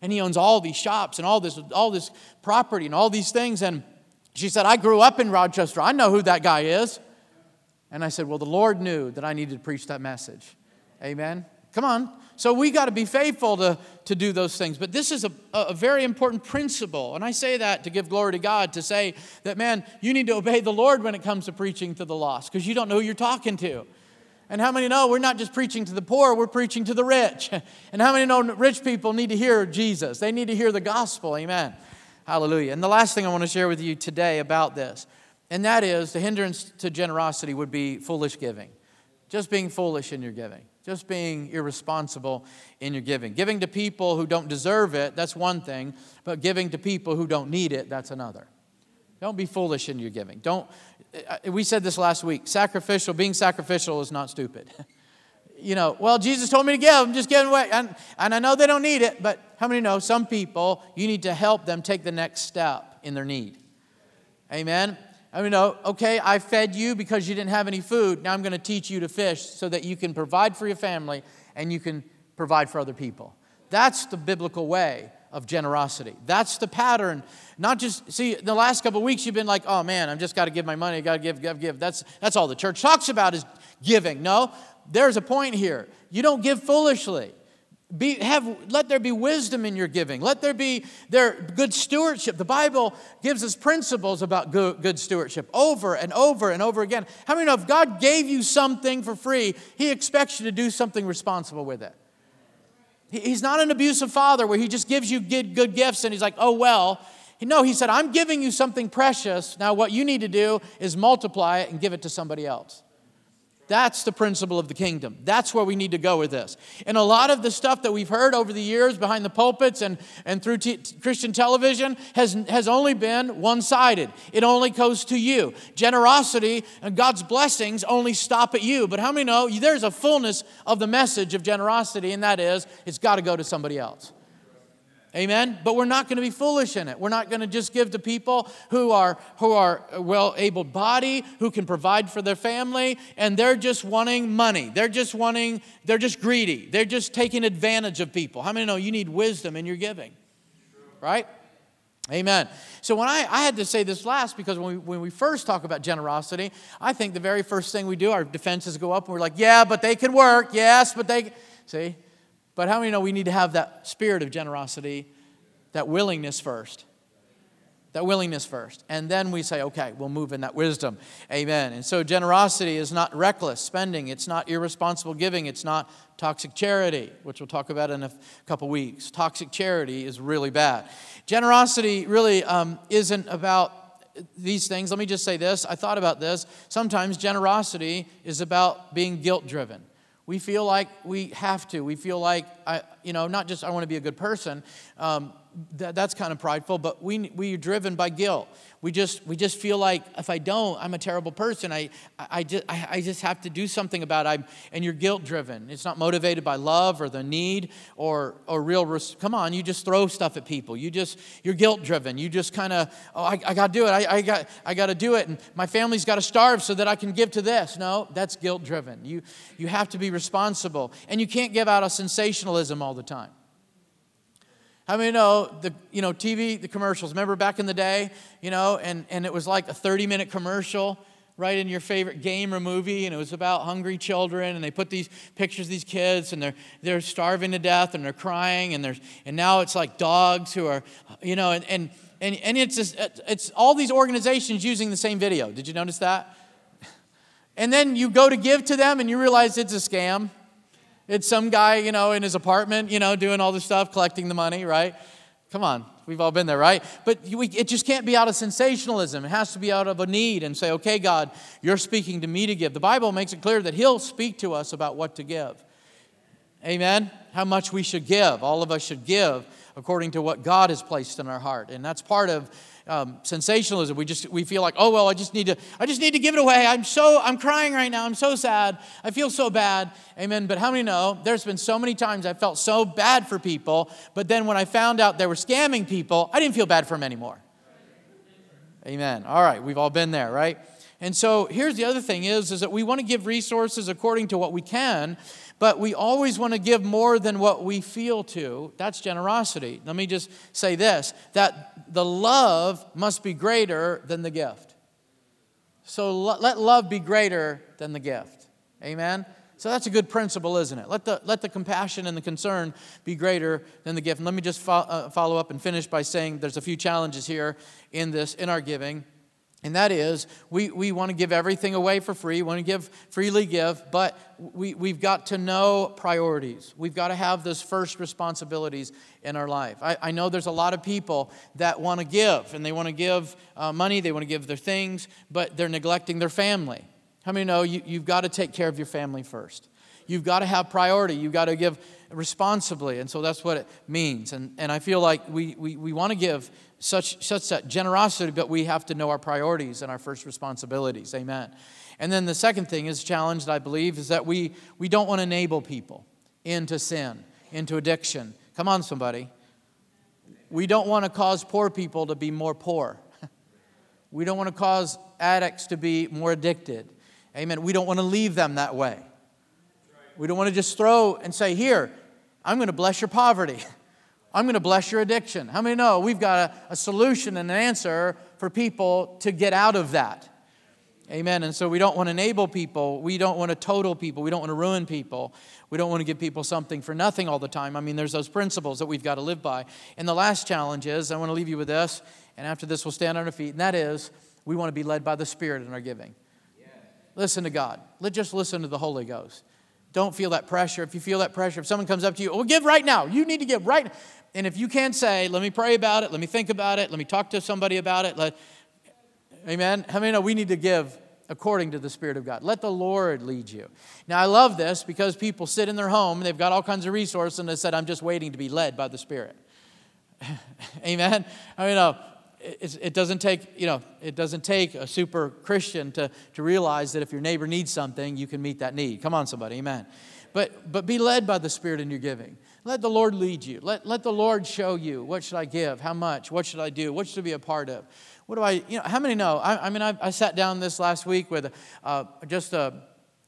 Speaker 1: And he owns all these shops and all this, all this property and all these things. And she said, I grew up in Rochester. I know who that guy is. And I said, Well, the Lord knew that I needed to preach that message. Amen. Come on. So we got to be faithful to, to do those things. But this is a, a very important principle. And I say that to give glory to God, to say that, man, you need to obey the Lord when it comes to preaching to the lost because you don't know who you're talking to. And how many know we're not just preaching to the poor, we're preaching to the rich? And how many know rich people need to hear Jesus? They need to hear the gospel. Amen. Hallelujah. And the last thing I want to share with you today about this, and that is the hindrance to generosity would be foolish giving. Just being foolish in your giving just being irresponsible in your giving. Giving to people who don't deserve it, that's one thing, but giving to people who don't need it, that's another. Don't be foolish in your giving. Don't we said this last week. Sacrificial, being sacrificial is not stupid. you know, well, Jesus told me to give, I'm just giving away. And, and I know they don't need it, but how many know some people, you need to help them take the next step in their need? Amen? I mean, oh, okay, I fed you because you didn't have any food. Now I'm going to teach you to fish so that you can provide for your family and you can provide for other people. That's the biblical way of generosity. That's the pattern. Not just, see, the last couple weeks you've been like, oh man, I've just got to give my money, I got to give, give, give. That's, that's all the church talks about is giving. No, there's a point here. You don't give foolishly. Be, have, let there be wisdom in your giving. Let there be there good stewardship. The Bible gives us principles about good, good stewardship over and over and over again. How many know if God gave you something for free, He expects you to do something responsible with it? He, he's not an abusive father where He just gives you good, good gifts and He's like, oh, well. No, He said, I'm giving you something precious. Now, what you need to do is multiply it and give it to somebody else. That's the principle of the kingdom. That's where we need to go with this. And a lot of the stuff that we've heard over the years behind the pulpits and, and through t- Christian television has, has only been one sided. It only goes to you. Generosity and God's blessings only stop at you. But how many know there's a fullness of the message of generosity, and that is it's got to go to somebody else. Amen. But we're not going to be foolish in it. We're not going to just give to people who are who are uh, well able body, who can provide for their family, and they're just wanting money. They're just wanting, they're just greedy. They're just taking advantage of people. How many know you need wisdom in your giving? Right? Amen. So when I, I had to say this last because when we, when we first talk about generosity, I think the very first thing we do, our defenses go up and we're like, yeah, but they can work. Yes, but they see. But how many know we need to have that spirit of generosity, that willingness first? That willingness first. And then we say, okay, we'll move in that wisdom. Amen. And so generosity is not reckless spending, it's not irresponsible giving, it's not toxic charity, which we'll talk about in a couple weeks. Toxic charity is really bad. Generosity really um, isn't about these things. Let me just say this. I thought about this. Sometimes generosity is about being guilt driven. We feel like we have to. We feel like, I, you know, not just I want to be a good person. Um, that, that's kind of prideful, but we, we are driven by guilt. We just, we just feel like if I don't, I'm a terrible person. I, I, just, I, I just have to do something about it. and you're guilt driven. It's not motivated by love or the need or, or real, res- come on, you just throw stuff at people. You just, you're guilt driven. You just kind of, oh, I, I got to do it. I, I got, I got to do it. And my family's got to starve so that I can give to this. No, that's guilt driven. You, you have to be responsible. And you can't give out a sensationalism all the time. How many know the you know TV, the commercials? Remember back in the day, you know, and, and it was like a 30-minute commercial right in your favorite game or movie, and it was about hungry children, and they put these pictures of these kids, and they're they're starving to death, and they're crying, and there's and now it's like dogs who are, you know, and and and, and it's just, it's all these organizations using the same video. Did you notice that? And then you go to give to them, and you realize it's a scam. It's some guy, you know, in his apartment, you know, doing all this stuff, collecting the money, right? Come on, we've all been there, right? But it just can't be out of sensationalism. It has to be out of a need and say, okay, God, you're speaking to me to give. The Bible makes it clear that He'll speak to us about what to give. Amen? How much we should give. All of us should give according to what God has placed in our heart. And that's part of um, sensationalism. We just we feel like, oh well, I just need to I just need to give it away. I'm so I'm crying right now. I'm so sad. I feel so bad. Amen. But how many know there's been so many times I felt so bad for people, but then when I found out they were scamming people, I didn't feel bad for them anymore. Amen. All right, we've all been there, right? And so here's the other thing is, is that we want to give resources according to what we can, but we always want to give more than what we feel to. That's generosity. Let me just say this that the love must be greater than the gift. So let love be greater than the gift. Amen? So that's a good principle, isn't it? Let the, let the compassion and the concern be greater than the gift. And let me just fo- uh, follow up and finish by saying there's a few challenges here in this, in our giving. And that is, we, we want to give everything away for free, we want to give, freely give, but we, we've got to know priorities. We've got to have those first responsibilities in our life. I, I know there's a lot of people that want to give, and they want to give uh, money, they want to give their things, but they're neglecting their family. How many know you, you've got to take care of your family first? You've got to have priority. You've got to give responsibly. And so that's what it means. And, and I feel like we, we, we want to give such, such that generosity, but we have to know our priorities and our first responsibilities. Amen. And then the second thing is challenged, I believe, is that we, we don't want to enable people into sin, into addiction. Come on, somebody. We don't want to cause poor people to be more poor. We don't want to cause addicts to be more addicted. Amen. We don't want to leave them that way. We don't want to just throw and say, Here, I'm going to bless your poverty. I'm going to bless your addiction. How many know we've got a, a, solution and an answer for people to get out of that? Amen. And so we don't want to enable people. We don't want to total people. We don't want to ruin people. We don't want to give people something for nothing all the time. I mean, there's those principles that we've got to live by. And the last challenge is I want to leave you with this, and after this, we'll stand on our feet, and that is we want to be led by the Spirit in our giving. Listen to God. Let just listen to the Holy Ghost. Don't feel that pressure. If you feel that pressure, if someone comes up to you, well, give right now. You need to give right. Now. And if you can't say, let me pray about it, let me think about it, let me talk to somebody about it, let, amen. How many know we need to give according to the Spirit of God? Let the Lord lead you. Now, I love this because people sit in their home, they've got all kinds of resources, and they said, I'm just waiting to be led by the Spirit. amen. I mean, uh, it doesn't take, you know, it doesn't take a super Christian to, to realize that if your neighbor needs something, you can meet that need. Come on, somebody, amen. But, but be led by the Spirit in your giving. Let the Lord lead you. Let, let the Lord show you what should I give, how much, what should I do, what should I be a part of. What do I, you know, how many know? I, I mean, I, I, sat down this last week with uh, just a,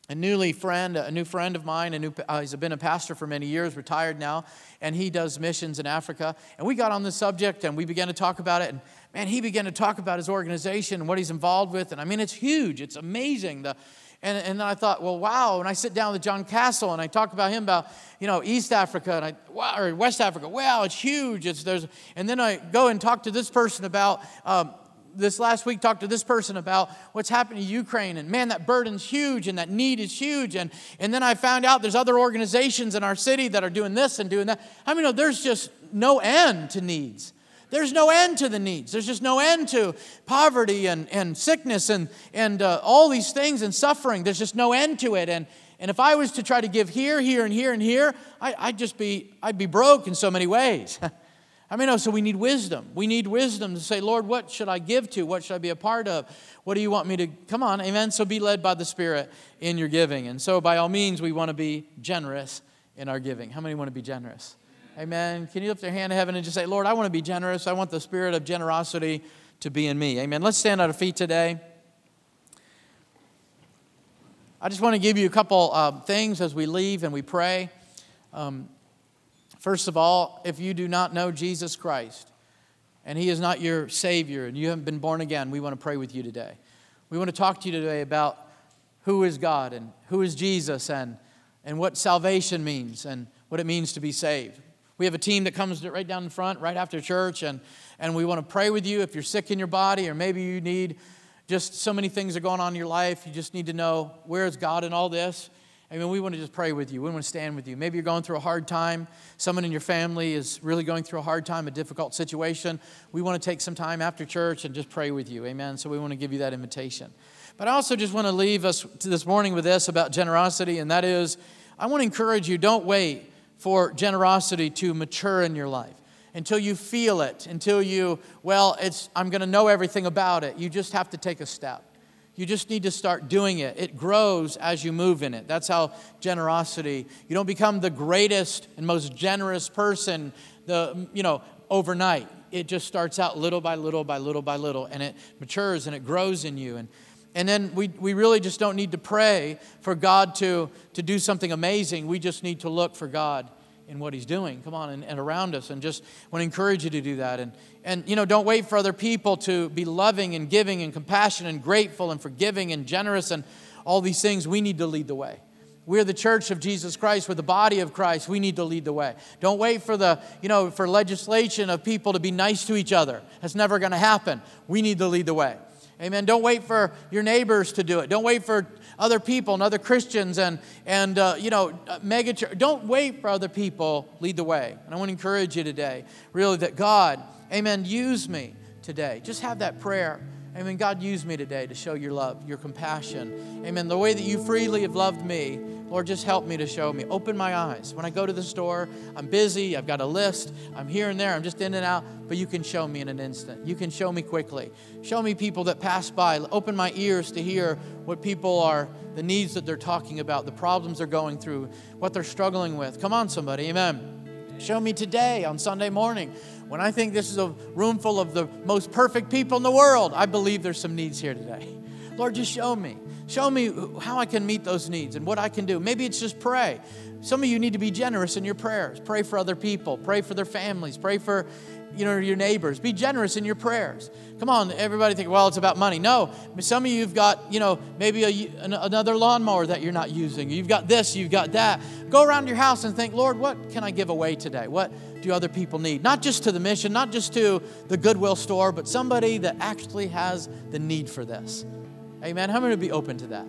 Speaker 1: a newly friend, a new friend of mine, a new, uh, he's been a pastor for many years, retired now, and he does missions in Africa. And we got on the subject and we began to talk about it. And man, he began to talk about his organization and what he's involved with. And I mean, it's huge, it's amazing. The, and, and then I thought, well, wow. And I sit down with John Castle and I talk about him about, you know, East Africa and I, wow, or West Africa. Wow, it's huge. It's, there's, and then I go and talk to this person about, um, this last week talked to this person about what's happening in Ukraine, and man, that burden's huge and that need is huge. And, and then I found out there's other organizations in our city that are doing this and doing that. I mean, there's just no end to needs. There's no end to the needs. There's just no end to poverty and, and sickness and, and uh, all these things and suffering. There's just no end to it. And, and if I was to try to give here, here, and here, and here, I, I'd just be, I'd be broke in so many ways. I mean, no, so we need wisdom. We need wisdom to say, Lord, what should I give to? What should I be a part of? What do you want me to? Come on, amen. So be led by the Spirit in your giving. And so, by all means, we want to be generous in our giving. How many want to be generous? Amen. Can you lift your hand to heaven and just say, Lord, I want to be generous. I want the spirit of generosity to be in me. Amen. Let's stand on our feet today. I just want to give you a couple uh, things as we leave and we pray. Um, first of all, if you do not know Jesus Christ and He is not your Savior and you haven't been born again, we want to pray with you today. We want to talk to you today about who is God and who is Jesus and, and what salvation means and what it means to be saved. We have a team that comes right down in front, right after church, and, and we want to pray with you if you're sick in your body, or maybe you need just so many things are going on in your life. You just need to know where is God in all this. I mean, we want to just pray with you. We want to stand with you. Maybe you're going through a hard time. Someone in your family is really going through a hard time, a difficult situation. We want to take some time after church and just pray with you. Amen. So we want to give you that invitation. But I also just want to leave us this morning with this about generosity, and that is I want to encourage you don't wait for generosity to mature in your life until you feel it, until you, well, it's, I'm going to know everything about it. You just have to take a step. You just need to start doing it. It grows as you move in it. That's how generosity, you don't become the greatest and most generous person the, you know, overnight. It just starts out little by little by little by little and it matures and it grows in you. And and then we, we really just don't need to pray for God to, to do something amazing. We just need to look for God in what He's doing. Come on, and, and around us. And just want to encourage you to do that. And, and, you know, don't wait for other people to be loving and giving and compassionate and grateful and forgiving and generous and all these things. We need to lead the way. We're the church of Jesus Christ. We're the body of Christ. We need to lead the way. Don't wait for the, you know, for legislation of people to be nice to each other. That's never going to happen. We need to lead the way. Amen. Don't wait for your neighbors to do it. Don't wait for other people and other Christians and, and uh, you know, mega church. Don't wait for other people. Lead the way. And I want to encourage you today, really, that God, amen, use me today. Just have that prayer. Amen. God, use me today to show your love, your compassion. Amen. The way that you freely have loved me, Lord, just help me to show me. Open my eyes. When I go to the store, I'm busy, I've got a list, I'm here and there, I'm just in and out, but you can show me in an instant. You can show me quickly. Show me people that pass by. Open my ears to hear what people are, the needs that they're talking about, the problems they're going through, what they're struggling with. Come on, somebody. Amen. Show me today on Sunday morning when I think this is a room full of the most perfect people in the world. I believe there's some needs here today. Lord, just show me. Show me how I can meet those needs and what I can do. Maybe it's just pray. Some of you need to be generous in your prayers. Pray for other people, pray for their families, pray for you know, your neighbors. Be generous in your prayers. Come on, everybody think, well, it's about money. No, some of you have got, you know, maybe a, another lawnmower that you're not using. You've got this, you've got that. Go around your house and think, Lord, what can I give away today? What do other people need? Not just to the mission, not just to the Goodwill store, but somebody that actually has the need for this. Amen. How many would be open to that?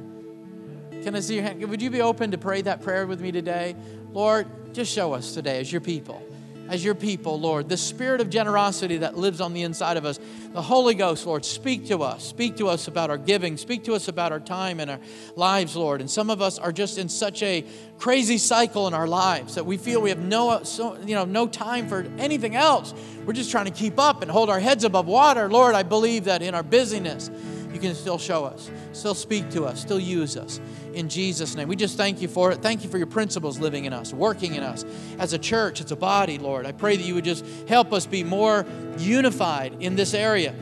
Speaker 1: Can I see your hand? Would you be open to pray that prayer with me today? Lord, just show us today as your people as your people, Lord. The spirit of generosity that lives on the inside of us. The Holy Ghost, Lord, speak to us. Speak to us about our giving. Speak to us about our time and our lives, Lord. And some of us are just in such a crazy cycle in our lives that we feel we have no, so, you know, no time for anything else. We're just trying to keep up and hold our heads above water. Lord, I believe that in our busyness, you can still show us, still speak to us, still use us. In Jesus' name. We just thank you for it. Thank you for your principles living in us, working in us as a church, as a body, Lord. I pray that you would just help us be more unified in this area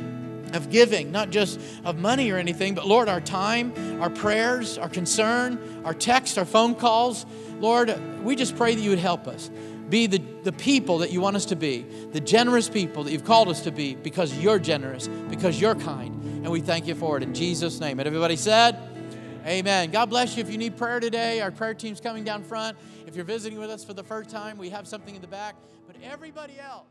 Speaker 1: of giving, not just of money or anything, but Lord, our time, our prayers, our concern, our text, our phone calls. Lord, we just pray that you would help us be the, the people that you want us to be, the generous people that you've called us to be because you're generous, because you're kind. And we thank you for it in Jesus' name. And everybody said, Amen. God bless you. If you need prayer today, our prayer team's coming down front. If you're visiting with us for the first time, we have something in the back. But everybody else,